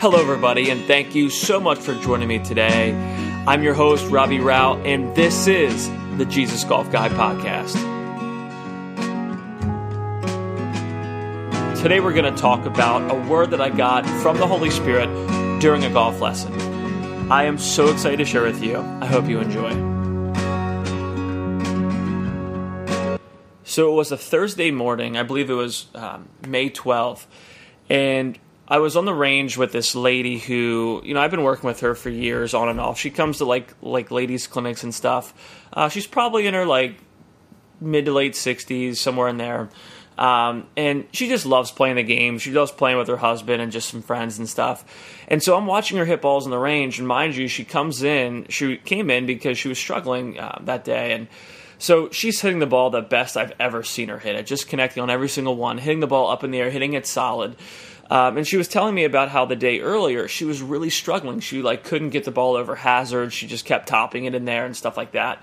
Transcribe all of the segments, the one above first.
Hello, everybody, and thank you so much for joining me today. I'm your host, Robbie Rao, and this is the Jesus Golf Guy Podcast. Today, we're going to talk about a word that I got from the Holy Spirit during a golf lesson. I am so excited to share with you. I hope you enjoy. So, it was a Thursday morning, I believe it was um, May 12th, and I was on the range with this lady who, you know, I've been working with her for years on and off. She comes to like like ladies clinics and stuff. Uh, she's probably in her like mid to late sixties, somewhere in there. Um, and she just loves playing the game. She loves playing with her husband and just some friends and stuff. And so I'm watching her hit balls in the range. And mind you, she comes in. She came in because she was struggling uh, that day and. So she's hitting the ball the best I've ever seen her hit it, just connecting on every single one, hitting the ball up in the air, hitting it solid. Um, and she was telling me about how the day earlier she was really struggling. She like couldn't get the ball over hazard. She just kept topping it in there and stuff like that.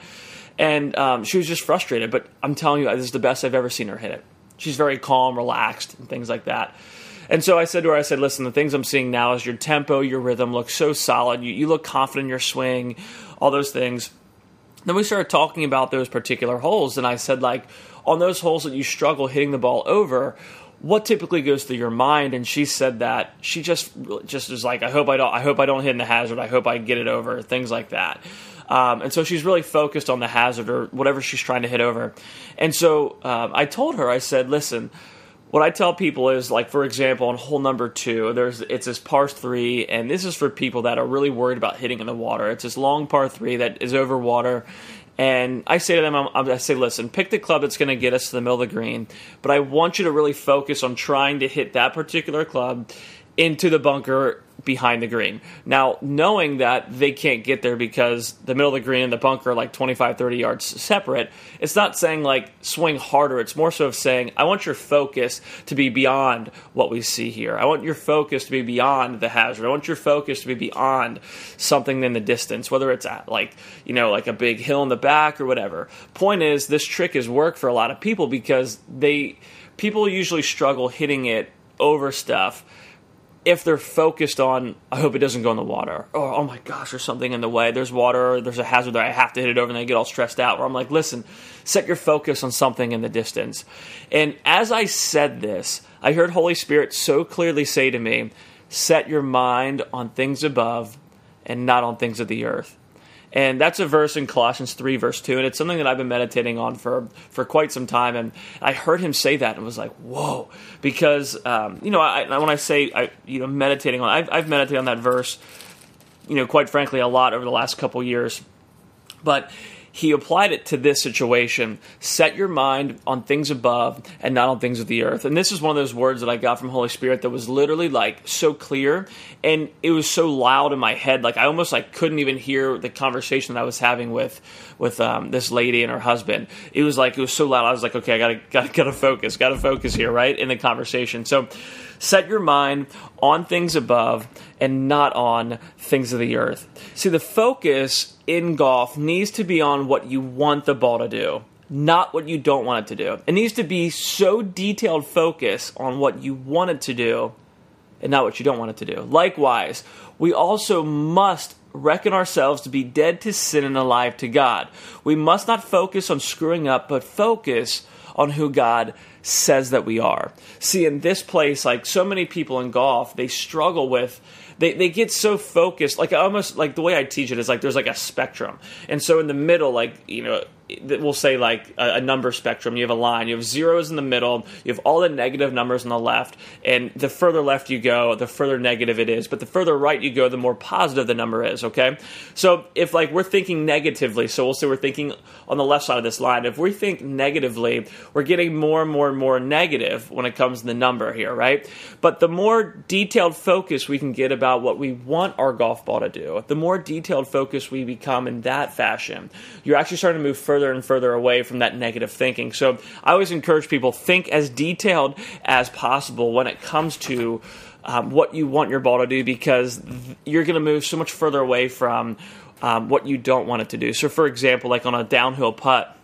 And um, she was just frustrated. But I'm telling you, this is the best I've ever seen her hit it. She's very calm, relaxed, and things like that. And so I said to her, I said, listen, the things I'm seeing now is your tempo, your rhythm looks so solid. You, you look confident in your swing, all those things. Then we started talking about those particular holes, and I said, like, on those holes that you struggle hitting the ball over, what typically goes through your mind? And she said that she just just is like i hope i don't i hope i don't hit in the hazard. I hope i get it over things like that. Um, and so she's really focused on the hazard or whatever she's trying to hit over. And so um, i told her i said listen what I tell people is like for example on hole number two, there's it's this par three, and this is for people that are really worried about hitting in the water. It's this long par three that is over water, and I say to them, I'm, i say, listen, pick the club that's going to get us to the middle of the green, but I want you to really focus on trying to hit that particular club into the bunker behind the green. Now, knowing that they can't get there because the middle of the green and the bunker are like 25, 30 yards separate, it's not saying like swing harder. It's more so of saying, I want your focus to be beyond what we see here. I want your focus to be beyond the hazard. I want your focus to be beyond something in the distance, whether it's at like, you know, like a big hill in the back or whatever. Point is, this trick has worked for a lot of people because they, people usually struggle hitting it over stuff if they're focused on, I hope it doesn't go in the water, or oh my gosh, there's something in the way, there's water, there's a hazard there, I have to hit it over, and they get all stressed out. Where I'm like, listen, set your focus on something in the distance. And as I said this, I heard Holy Spirit so clearly say to me, set your mind on things above and not on things of the earth. And that's a verse in Colossians 3, verse 2. And it's something that I've been meditating on for, for quite some time. And I heard him say that and was like, whoa. Because, um, you know, I, when I say, I, you know, meditating on, I've, I've meditated on that verse, you know, quite frankly, a lot over the last couple years. But he applied it to this situation. Set your mind on things above and not on things of the earth. And this is one of those words that i got from holy spirit that was literally like so clear. And it was so loud in my head. Like i almost like couldn't even hear the conversation that i was having with with um, this lady and her husband. It was like it was so loud. I was like okay i gotta gotta, gotta focus gotta focus here right in the conversation. So set your mind on things above and not on things of the earth see the focus in golf needs to be on what you want the ball to do, not what you don't want it to do. It needs to be so detailed focus on what you want it to do and not what you don't want it to do. Likewise, we also must reckon ourselves to be dead to sin and alive to God. We must not focus on screwing up, but focus on who God says that we are. See, in this place, like so many people in golf, they struggle with they, they get so focused like almost like the way i teach it is like there's like a spectrum. And so in the middle like you know we'll say like a, number spectrum. You have a line. You have zeros in the middle. You have all the negative numbers on the left. And the further left you go, the further negative it is. But the further right you go, the more positive the number is. Okay. So if like we're thinking negatively, so we'll say we're thinking on the left side of this line. If we think negatively, we're getting more and more and more negative when it comes to the number here, right? But the more detailed focus we can get about what we want our golf ball to do, the more detailed focus we become in that fashion, you're actually starting to move further further and further away from that negative thinking. So I always encourage people think as detailed as possible when it comes to um, what you want your ball to do because you're going to move so much further away from um, what you don't want it to do. So, for example, like on a downhill putt,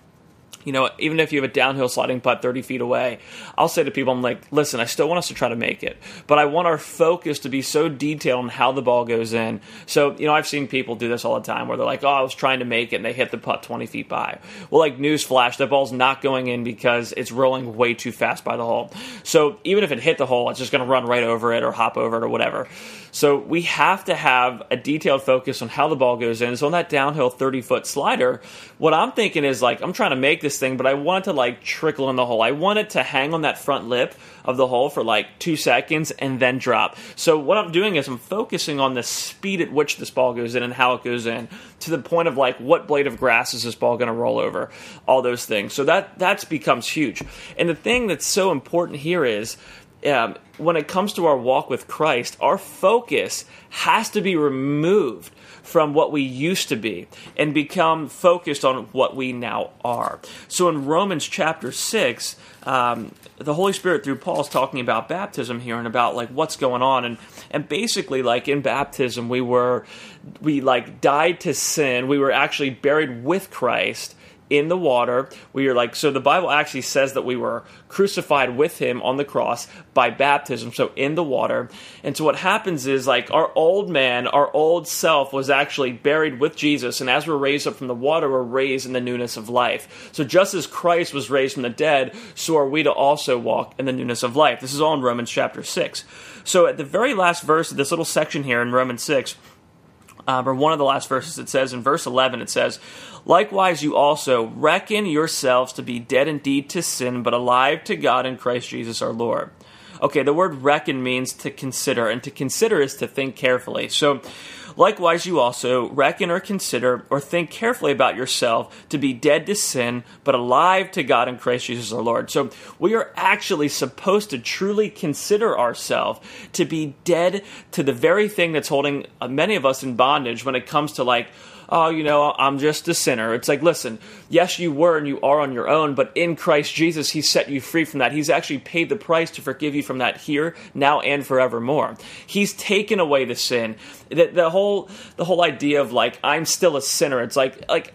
you know, even if you have a downhill sliding putt 30 feet away, I'll say to people, I'm like, listen, I still want us to try to make it, but I want our focus to be so detailed on how the ball goes in. So, you know, I've seen people do this all the time where they're like, oh, I was trying to make it and they hit the putt 20 feet by. Well, like, newsflash, that ball's not going in because it's rolling way too fast by the hole. So, even if it hit the hole, it's just going to run right over it or hop over it or whatever. So, we have to have a detailed focus on how the ball goes in. So, on that downhill 30 foot slider, what I'm thinking is like, I'm trying to make this thing, but I want it to like trickle in the hole. I want it to hang on that front lip of the hole for like two seconds and then drop. So what I'm doing is I'm focusing on the speed at which this ball goes in and how it goes in to the point of like what blade of grass is this ball going to roll over, all those things. So that that's becomes huge. And the thing that's so important here is um, when it comes to our walk with Christ, our focus has to be removed from what we used to be and become focused on what we now are. So in Romans chapter 6, um, the Holy Spirit through Paul is talking about baptism here and about like what's going on. And and basically like in baptism we were we like died to sin. We were actually buried with Christ in the water. We are like, so the Bible actually says that we were crucified with him on the cross by baptism, so in the water. And so what happens is like our old man, our old self was actually buried with Jesus. And as we're raised up from the water, we're raised in the newness of life. So just as Christ was raised from the dead, so are we to also walk in the newness of life. This is all in Romans chapter 6. So at the very last verse of this little section here in Romans 6, um, or one of the last verses, it says in verse 11, it says, Likewise, you also reckon yourselves to be dead indeed to sin, but alive to God in Christ Jesus our Lord. Okay, the word reckon means to consider, and to consider is to think carefully. So, likewise, you also reckon or consider or think carefully about yourself to be dead to sin, but alive to God in Christ Jesus our Lord. So, we are actually supposed to truly consider ourselves to be dead to the very thing that's holding many of us in bondage when it comes to like, oh, you know, I'm just a sinner. It's like, listen, yes, you were and you are on your own, but in Christ Jesus, He set you free from that. He's actually paid the price to forgive you from that here, now, and forevermore. He's taken away the sin. The, the whole the whole idea of like I'm still a sinner. It's like like.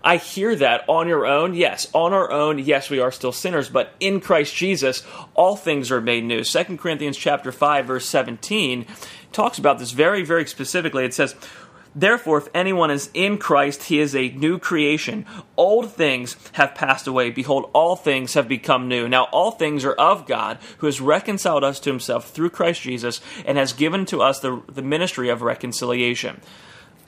I hear that on your own. Yes, on our own, yes, we are still sinners, but in Christ Jesus, all things are made new. 2 Corinthians chapter 5 verse 17 talks about this very very specifically. It says, Therefore, if anyone is in Christ, he is a new creation. Old things have passed away. Behold, all things have become new. Now, all things are of God, who has reconciled us to himself through Christ Jesus and has given to us the, the ministry of reconciliation.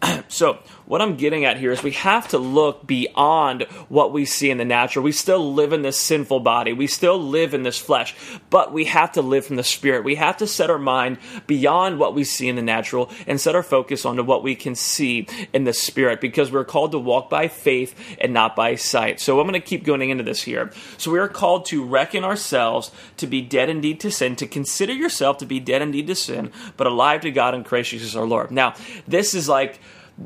so, what I'm getting at here is we have to look beyond what we see in the natural. We still live in this sinful body, we still live in this flesh, but we have to live from the spirit. We have to set our mind beyond what we see in the natural and set our focus onto what we can see in the spirit because we're called to walk by faith and not by sight. So, I'm going to keep going into this here. So, we are called to reckon ourselves to be dead indeed to sin, to consider yourself to be dead indeed to sin, but alive to God in Christ Jesus our Lord. Now, this is like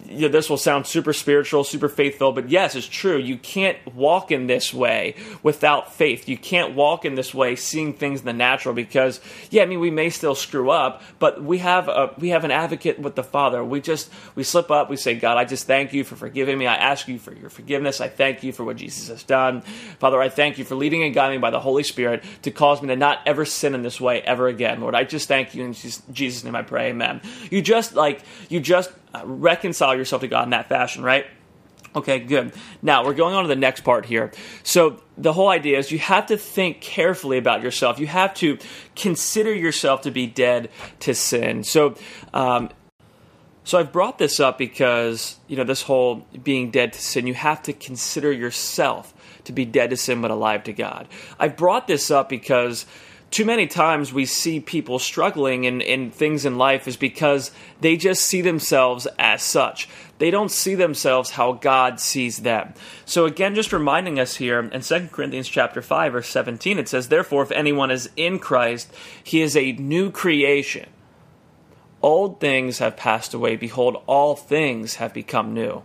know, this will sound super spiritual, super faithful, but yes, it's true. You can't walk in this way without faith. You can't walk in this way seeing things in the natural because, yeah, I mean, we may still screw up, but we have a we have an advocate with the Father. We just we slip up. We say, God, I just thank you for forgiving me. I ask you for your forgiveness. I thank you for what Jesus has done, Father. I thank you for leading and guiding me by the Holy Spirit to cause me to not ever sin in this way ever again, Lord. I just thank you in Jesus' name. I pray, Amen. You just like you just uh, reconcile yourself to God in that fashion, right? Okay, good. Now we're going on to the next part here. So the whole idea is you have to think carefully about yourself. You have to consider yourself to be dead to sin. So, um, so I've brought this up because you know this whole being dead to sin. You have to consider yourself to be dead to sin but alive to God. I brought this up because too many times we see people struggling in, in things in life is because they just see themselves as such. They don't see themselves how God sees them. So again, just reminding us here in 2 Corinthians chapter 5, verse 17, it says, Therefore, if anyone is in Christ, he is a new creation. Old things have passed away. Behold, all things have become new.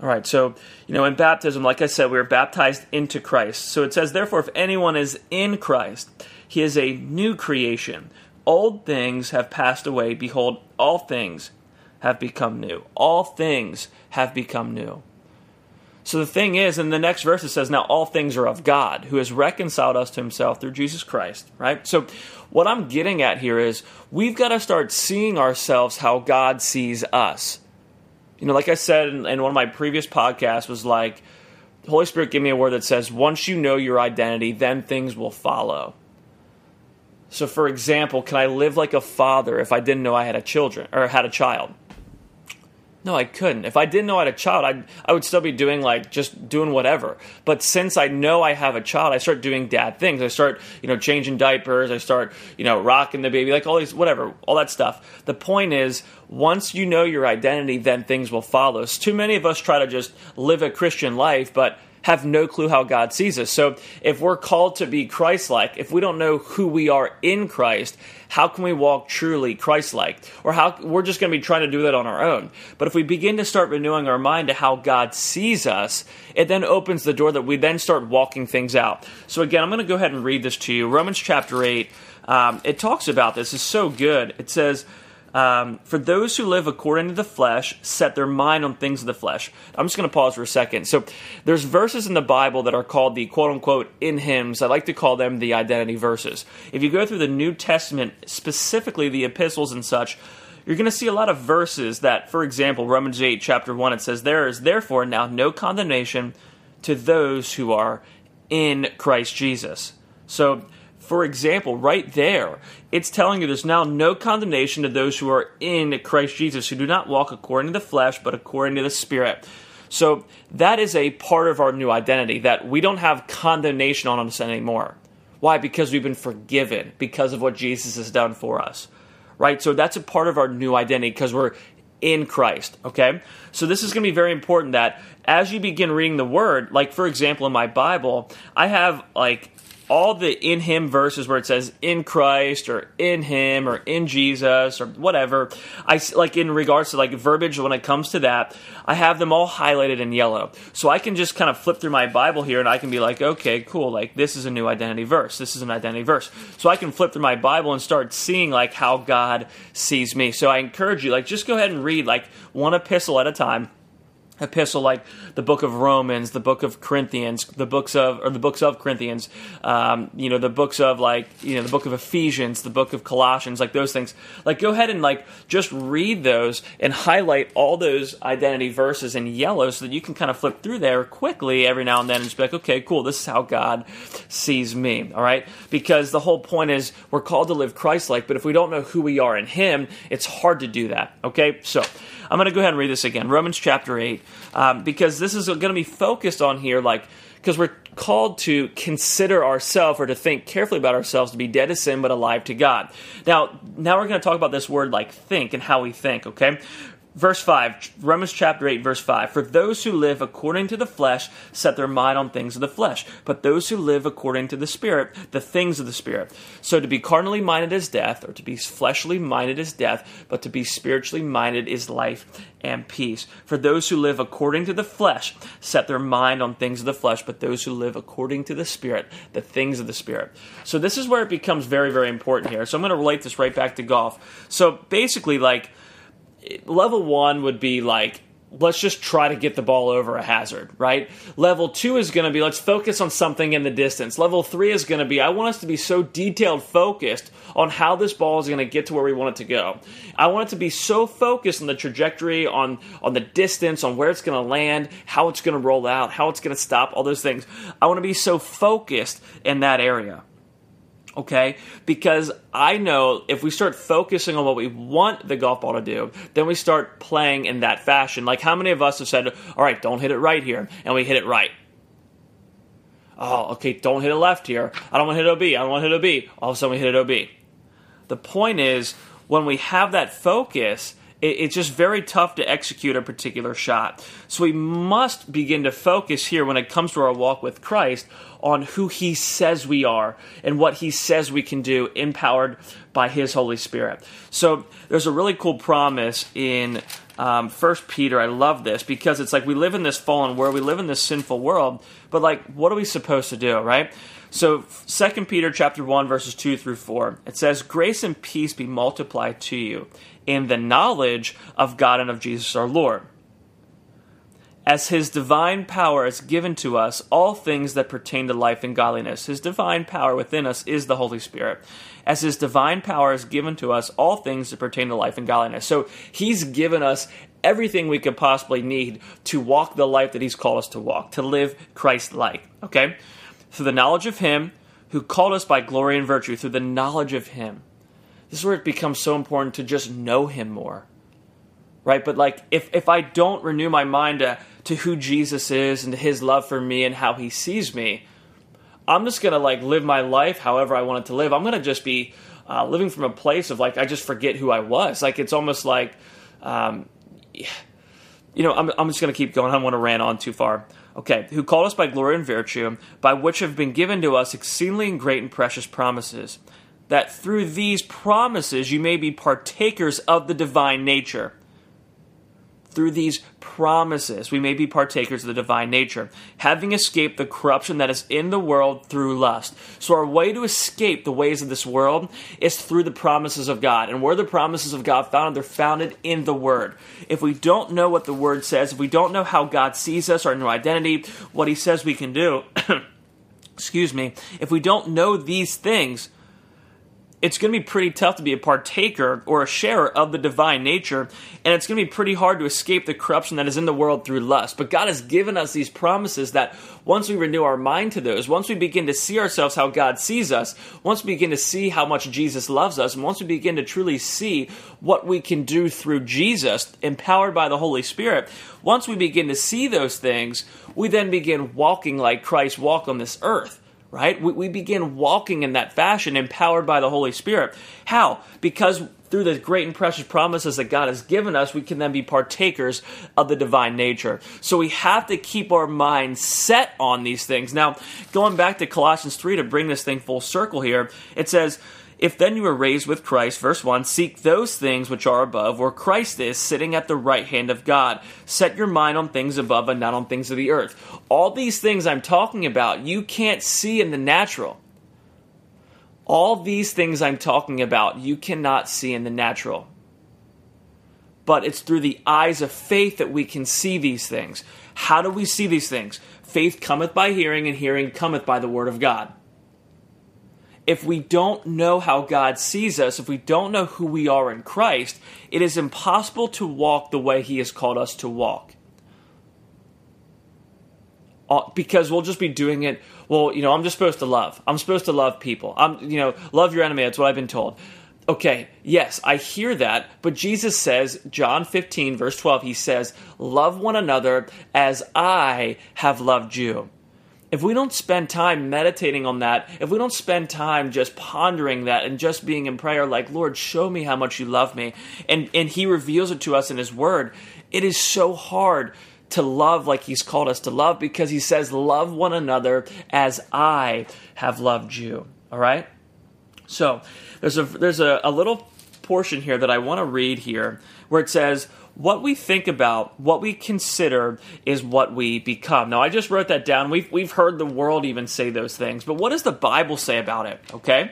All right, so, you know, in baptism, like I said, we are baptized into Christ. So it says, therefore, if anyone is in Christ, he is a new creation. Old things have passed away. Behold, all things have become new. All things have become new. So the thing is, in the next verse it says, Now all things are of God, who has reconciled us to himself through Jesus Christ, right? So what I'm getting at here is we've got to start seeing ourselves how God sees us. You know, like I said in, in one of my previous podcasts, was like, Holy Spirit give me a word that says, once you know your identity, then things will follow. So, for example, can I live like a father if I didn't know I had a children or had a child? No, I couldn't. If I didn't know I had a child, I I would still be doing like just doing whatever. But since I know I have a child, I start doing dad things. I start, you know, changing diapers. I start, you know, rocking the baby, like all these whatever, all that stuff. The point is, once you know your identity, then things will follow. So too many of us try to just live a Christian life, but have no clue how God sees us. So if we're called to be Christ like, if we don't know who we are in Christ, how can we walk truly Christ like? Or how we're just going to be trying to do that on our own. But if we begin to start renewing our mind to how God sees us, it then opens the door that we then start walking things out. So again, I'm going to go ahead and read this to you. Romans chapter 8, um, it talks about this. It's so good. It says, um, for those who live according to the flesh, set their mind on things of the flesh. I'm just going to pause for a second. So, there's verses in the Bible that are called the quote unquote in hymns. I like to call them the identity verses. If you go through the New Testament, specifically the epistles and such, you're going to see a lot of verses that, for example, Romans 8, chapter 1, it says, There is therefore now no condemnation to those who are in Christ Jesus. So, for example, right there, it's telling you there's now no condemnation to those who are in Christ Jesus, who do not walk according to the flesh, but according to the Spirit. So that is a part of our new identity that we don't have condemnation on us anymore. Why? Because we've been forgiven because of what Jesus has done for us. Right? So that's a part of our new identity because we're in Christ. Okay? So this is going to be very important that as you begin reading the word, like for example in my Bible, I have like all the in him verses where it says in Christ or in him or in Jesus or whatever, I like in regards to like verbiage when it comes to that, I have them all highlighted in yellow. So I can just kind of flip through my Bible here and I can be like, okay, cool, like this is a new identity verse. This is an identity verse. So I can flip through my Bible and start seeing like how God sees me. So I encourage you, like just go ahead and read like one epistle at a time epistle like the book of romans the book of corinthians the books of or the books of corinthians um, you know the books of like you know the book of ephesians the book of colossians like those things. Like go ahead and like just read those and highlight all those identity verses in yellow so that you can kind of flip through there quickly every now and then and just be like okay cool this is how god sees me all right? Because the whole point is we're called to live christ-like but if we don't know who we are in him it's hard to do that okay? So I'm going to go ahead and read this again. Romans chapter 8, um, because this is going to be focused on here, like, because we're called to consider ourselves or to think carefully about ourselves to be dead to sin but alive to God. Now, now we're going to talk about this word like think and how we think, okay? Verse 5, Romans chapter 8, verse 5. For those who live according to the flesh set their mind on things of the flesh, but those who live according to the Spirit, the things of the Spirit. So to be carnally minded is death, or to be fleshly minded is death, but to be spiritually minded is life and peace. For those who live according to the flesh set their mind on things of the flesh, but those who live according to the Spirit, the things of the Spirit. So this is where it becomes very, very important here. So I'm going to relate this right back to golf. So basically, like, level one would be like let's just try to get the ball over a hazard, right? Level two is going to be let's focus on something in the distance. Level three is going to be I want us to be so detailed focused on how this ball is going to get to where we want it to go. I want it to be so focused on the trajectory, on on the distance, on where it's going to land, how it's going to roll out, how it's going to stop, all those things. I want to be so focused in that area okay? Because I know if we start focusing on what we want the golf ball to do, then we start playing in that fashion. Like, how many of us have said, all right, don't hit it right here, and we hit it right? Oh, okay, don't hit it left here. I don't want to hit OB. I don't want to hit OB. All of a sudden, we hit it OB. The point is, when we have that focus, it's just very tough to execute a particular shot. So we must begin to focus here when it comes to our walk with Christ on who He says we are and what He says we can do, empowered by His Holy Spirit. So there's a really cool promise in um, First Peter. I love this because it's like we live in this fallen world, we live in this sinful world, but like, what are we supposed to do, right? So, Second Peter chapter one verses two through four, it says, "Grace and peace be multiplied to you in the knowledge of God and of Jesus our Lord." as his divine power is given to us all things that pertain to life and godliness. His divine power within us is the Holy Spirit. As his divine power is given to us all things that pertain to life and godliness. So he's given us everything we could possibly need to walk the life that he's called us to walk, to live Christ like. Okay? Through the knowledge of him who called us by glory and virtue, through the knowledge of him. This is where it becomes so important to just know him more. Right? But like if if I don't renew my mind to to who Jesus is and to his love for me and how he sees me, I'm just gonna like live my life however I want it to live. I'm gonna just be uh, living from a place of like I just forget who I was. Like it's almost like, um, you know, I'm I'm just gonna keep going. I don't want to rant on too far. Okay, who called us by glory and virtue, by which have been given to us exceedingly great and precious promises, that through these promises you may be partakers of the divine nature through these promises, we may be partakers of the divine nature, having escaped the corruption that is in the world through lust. So, our way to escape the ways of this world is through the promises of God. And where the promises of God founded, they're founded in the Word. If we don't know what the Word says, if we don't know how God sees us, our new identity, what He says we can do, excuse me, if we don't know these things, it's going to be pretty tough to be a partaker or a sharer of the divine nature, and it's going to be pretty hard to escape the corruption that is in the world through lust. But God has given us these promises that once we renew our mind to those, once we begin to see ourselves how God sees us, once we begin to see how much Jesus loves us, and once we begin to truly see what we can do through Jesus, empowered by the Holy Spirit, once we begin to see those things, we then begin walking like Christ walked on this earth right? We, we begin walking in that fashion, empowered by the Holy Spirit. How? Because through the great and precious promises that God has given us, we can then be partakers of the divine nature. So we have to keep our minds set on these things. Now, going back to Colossians 3 to bring this thing full circle here, it says, if then you were raised with Christ, verse 1, seek those things which are above, where Christ is, sitting at the right hand of God. Set your mind on things above and not on things of the earth. All these things I'm talking about, you can't see in the natural. All these things I'm talking about, you cannot see in the natural. But it's through the eyes of faith that we can see these things. How do we see these things? Faith cometh by hearing, and hearing cometh by the word of God if we don't know how God sees us, if we don't know who we are in Christ, it is impossible to walk the way He has called us to walk. Uh, because we'll just be doing it. Well, you know, I'm just supposed to love. I'm supposed to love people. I'm, you know, love your enemy. That's what I've been told. Okay, yes, I hear that, but Jesus says, John 15, verse 12, he says, Love one another as I have loved you if we don't spend time meditating on that, if we don't spend time just pondering that and just being in prayer, like, Lord, show me how much you love me, and, and He reveals it to us in His Word, it is so hard to love like He's called us to love because He says, Love one another as I have loved you. All right? So, there's a, there's a, a little portion here that I want to read here where it says, what we think about, what we consider, is what we become. Now, I just wrote that down. We've, we've heard the world even say those things, but what does the Bible say about it? Okay?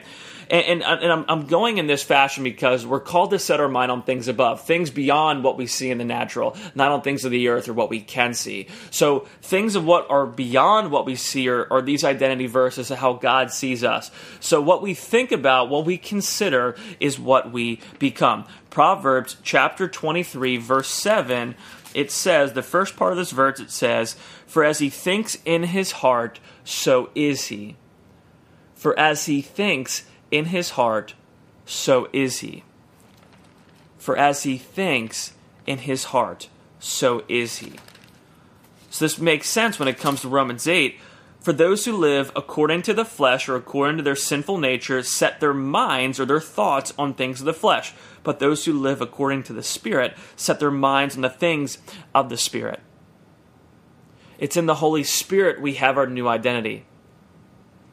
And, and, and I'm, I'm, going in this fashion because we're called to set our mind on things above, things beyond what we see in the natural, not on things of the earth or what we can see. So, things of what are beyond what we see are, are these identity verses of how God sees us. So, what we think about, what we consider, is what we become. Proverbs chapter 23, verse 7, it says, the first part of this verse, it says, For as he thinks in his heart, so is he. For as he thinks in his heart, so is he. For as he thinks in his heart, so is he. So this makes sense when it comes to Romans 8. For those who live according to the flesh or according to their sinful nature set their minds or their thoughts on things of the flesh. But those who live according to the Spirit set their minds on the things of the Spirit. It's in the Holy Spirit we have our new identity.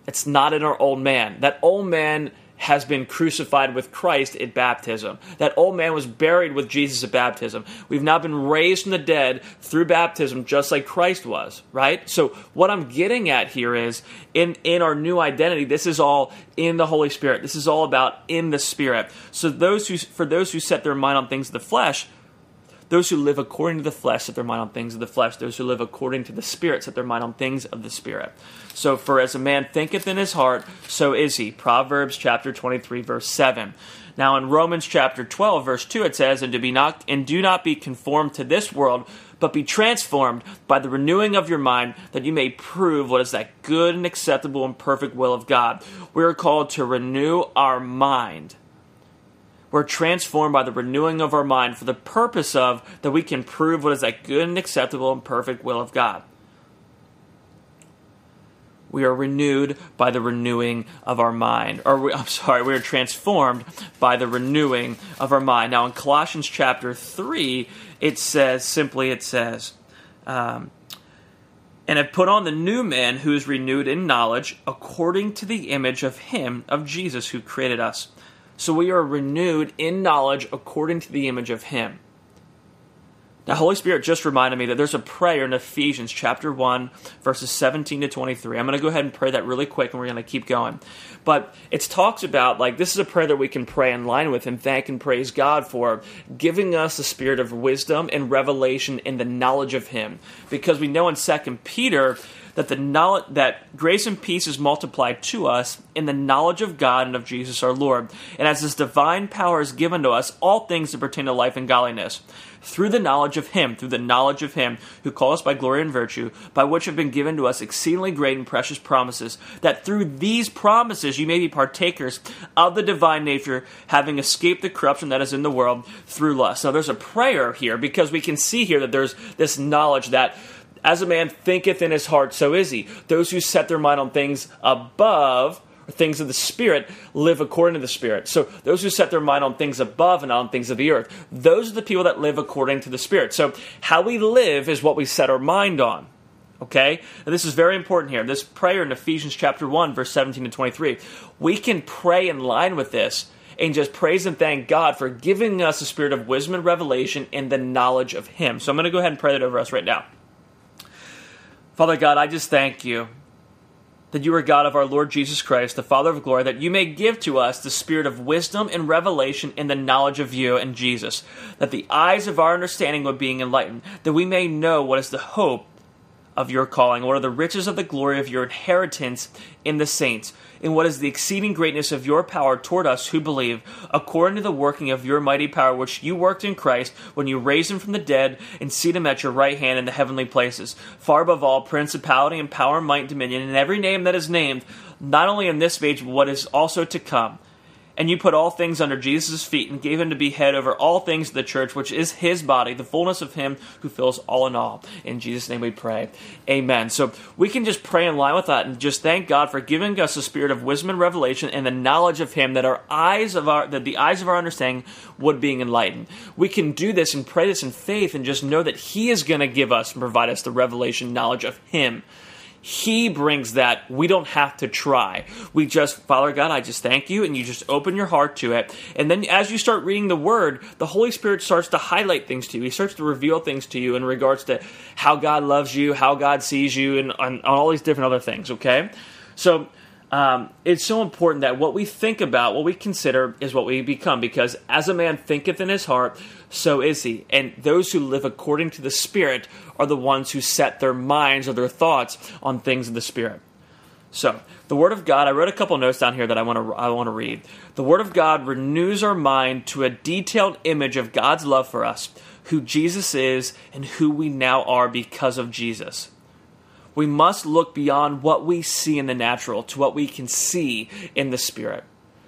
It's not in our old man. That old man has been crucified with Christ at baptism. That old man was buried with Jesus at baptism. We've now been raised from the dead through baptism, just like Christ was, right? So, what I'm getting at here is in, in our new identity, this is all in the Holy Spirit. This is all about in the Spirit. So, those who, for those who set their mind on things of the flesh, Those who live according to the flesh set their mind on things of the flesh. Those who live according to the Spirit set their mind on things of the Spirit. So, for as a man thinketh in his heart, so is he. Proverbs chapter 23, verse 7. Now, in Romans chapter 12, verse 2, it says, And, to be not, and do not be conformed to this world, but be transformed by the renewing of your mind, that you may prove what is that good and acceptable and perfect will of God. We are called to renew our mind we're transformed by the renewing of our mind for the purpose of that we can prove what is that good and acceptable and perfect will of God. We are renewed by the renewing of our mind. Or, we, I'm sorry, we are transformed by the renewing of our mind. Now, in Colossians chapter 3, it says simply, it says, um, and have put on the new man who is renewed in knowledge according to the image of him, of Jesus, who created us so we are renewed in knowledge according to the image of Him. Now, Holy Spirit just reminded me that there's a prayer in Ephesians chapter 1, verses 17 to 23. I'm going to go ahead and pray that really quick and we're going to keep going. But it talks about, like, this is a prayer that we can pray in line with and thank and praise God for giving us the spirit of wisdom and revelation in the knowledge of Him. Because we know in 2 Peter that the knowledge that grace and peace is multiplied to us in the knowledge of God and of Jesus our Lord. And as this divine power is given to us, all things that pertain to life and godliness, through the knowledge of Him, through the knowledge of Him who called us by glory and virtue, by which have been given to us exceedingly great and precious promises, that through these promises you may be partakers of the divine nature, having escaped the corruption that is in the world through lust. Now, there's a prayer here because we can see here that there's this knowledge that as a man thinketh in his heart, so is he. Those who set their mind on things above, or things of the Spirit, live according to the Spirit. So those who set their mind on things above and on things of the earth, those are the people that live according to the Spirit. So how we live is what we set our mind on. Okay? And this is very important here. This prayer in Ephesians chapter 1, verse 17 to 23. We can pray in line with this and just praise and thank God for giving us the spirit of wisdom and revelation in the knowledge of Him. So I'm going to go ahead and pray that over us right now. Father God, I just thank you that you are God of our Lord Jesus Christ, the Father of glory, that you may give to us the spirit of wisdom and revelation in the knowledge of you and Jesus, that the eyes of our understanding would be enlightened, that we may know what is the hope of your calling, what are the riches of the glory of your inheritance in the saints in what is the exceeding greatness of your power toward us who believe, according to the working of your mighty power, which you worked in Christ when you raised him from the dead and seated him at your right hand in the heavenly places, far above all principality and power might and dominion, and every name that is named, not only in this age, but what is also to come and you put all things under Jesus' feet and gave him to be head over all things of the church, which is his body, the fullness of him who fills all in all. In Jesus' name we pray. Amen. So we can just pray in line with that and just thank God for giving us the spirit of wisdom and revelation and the knowledge of him that our eyes of our that the eyes of our understanding would be enlightened. We can do this and pray this in faith and just know that he is going to give us and provide us the revelation knowledge of him he brings that. We don't have to try. We just, Father God, I just thank you, and you just open your heart to it. And then as you start reading the Word, the Holy Spirit starts to highlight things to you. He starts to reveal things to you in regards to how God loves you, how God sees you, and on all these different other things, okay? So, um, it's so important that what we think about, what we consider, is what we become. Because as a man thinketh in his heart, so is he. And those who live according to the Spirit are the ones who set their minds or their thoughts on things of the Spirit. So, the Word of God, I wrote a couple notes down here that I want to I want to read. The Word of God renews our mind to a detailed image of God's love for us, who Jesus is, and who we now are because of Jesus we must look beyond what we see in the natural to what we can see in the spirit.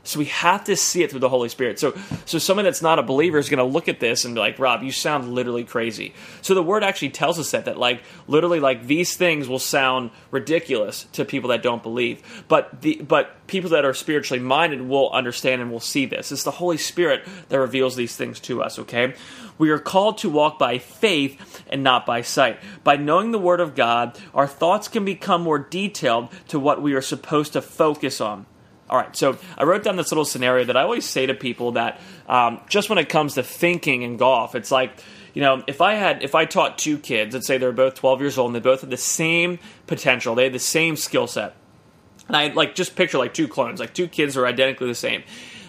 So we have to see it through the Holy Spirit. So, so someone that's not a believer is going to look at this and be like, Rob, you sound literally crazy. So the word actually tells us that, that like literally like these things will sound ridiculous to people that don't believe. But the, but people that are spiritually minded will understand and will see this. It's the Holy Spirit that reveals these things to us, okay? We are called to walk by faith and not by sight. By knowing the Word of God, our thoughts can become more detailed to what we are supposed to focus on. All right, so I wrote down this little scenario that I always say to people that um, just when it comes to thinking in golf, it's like, you know, if I had, if I taught two kids, let's say they're both 12 years old and they both have the same potential, they have the same skill set, and I like just picture like two clones, like two kids are identically the same.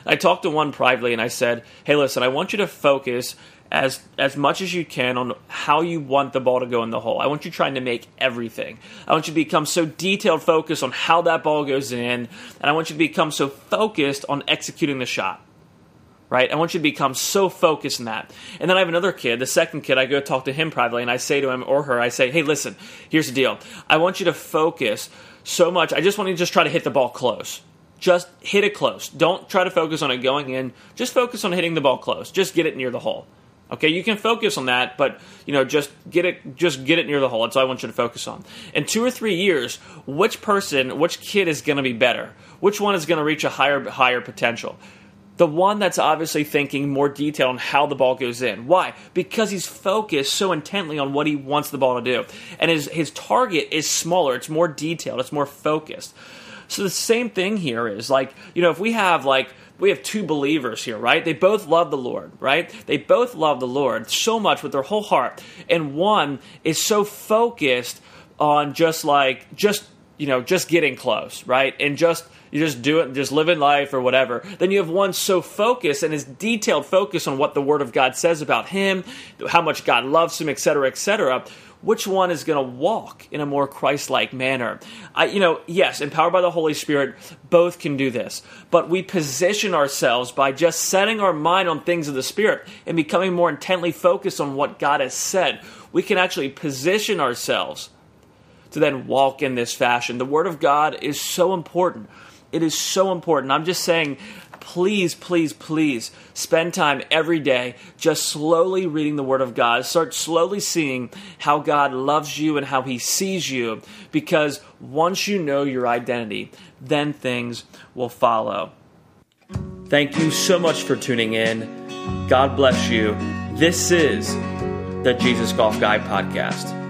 I talked to one privately and I said, "Hey, listen, I want you to focus as as much as you can on how you want the ball to go in the hole. I want you trying to make everything. I want you to become so detailed focused on how that ball goes in, and I want you to become so focused on executing the shot. Right? I want you to become so focused in that. And then I have another kid, the second kid, I go talk to him privately and I say to him or her, I say, hey, listen, here's the deal. I want you to focus so much. I just want you to just try to hit the ball close just hit it close. Don't try to focus on it going in. Just focus on hitting the ball close. Just get it near the hole. Okay, you can focus on that, but you know, just get it, just get it near the hole. That's all I want you to focus on. In two or three years, which person, which kid is going to be better? Which one is going to reach a higher, higher potential? The one that's obviously thinking more detail on how the ball goes in. Why? Because he's focused so intently on what he wants the ball to do, and his his target is smaller. It's more detailed. It's more focused. So the same thing here is like you know if we have like we have two believers here, right? They both love the Lord, right? They both love the Lord so much with their whole heart. And one is so focused on just like, just, you know, just getting close, right? And just, you just do it, just living life or whatever. Then you have one so focused and is detailed focus on what the Word of God says about him, how much God loves him, etc., etc which one is going to walk in a more Christ-like manner? I, you know, yes, empowered by the Holy Spirit, both can do this, but we position ourselves by just setting our mind on things of the Spirit and becoming more intently focused on what God has said. We can actually position ourselves to then walk in this fashion. The Word of God is so important. It is so important. I'm just saying, please, please, please spend time every day just slowly reading the Word of God. Start slowly seeing how God loves you and how He sees you because once you know your identity, then things will follow. Thank you so much for tuning in. God bless you. This is the Jesus Golf Guy Podcast.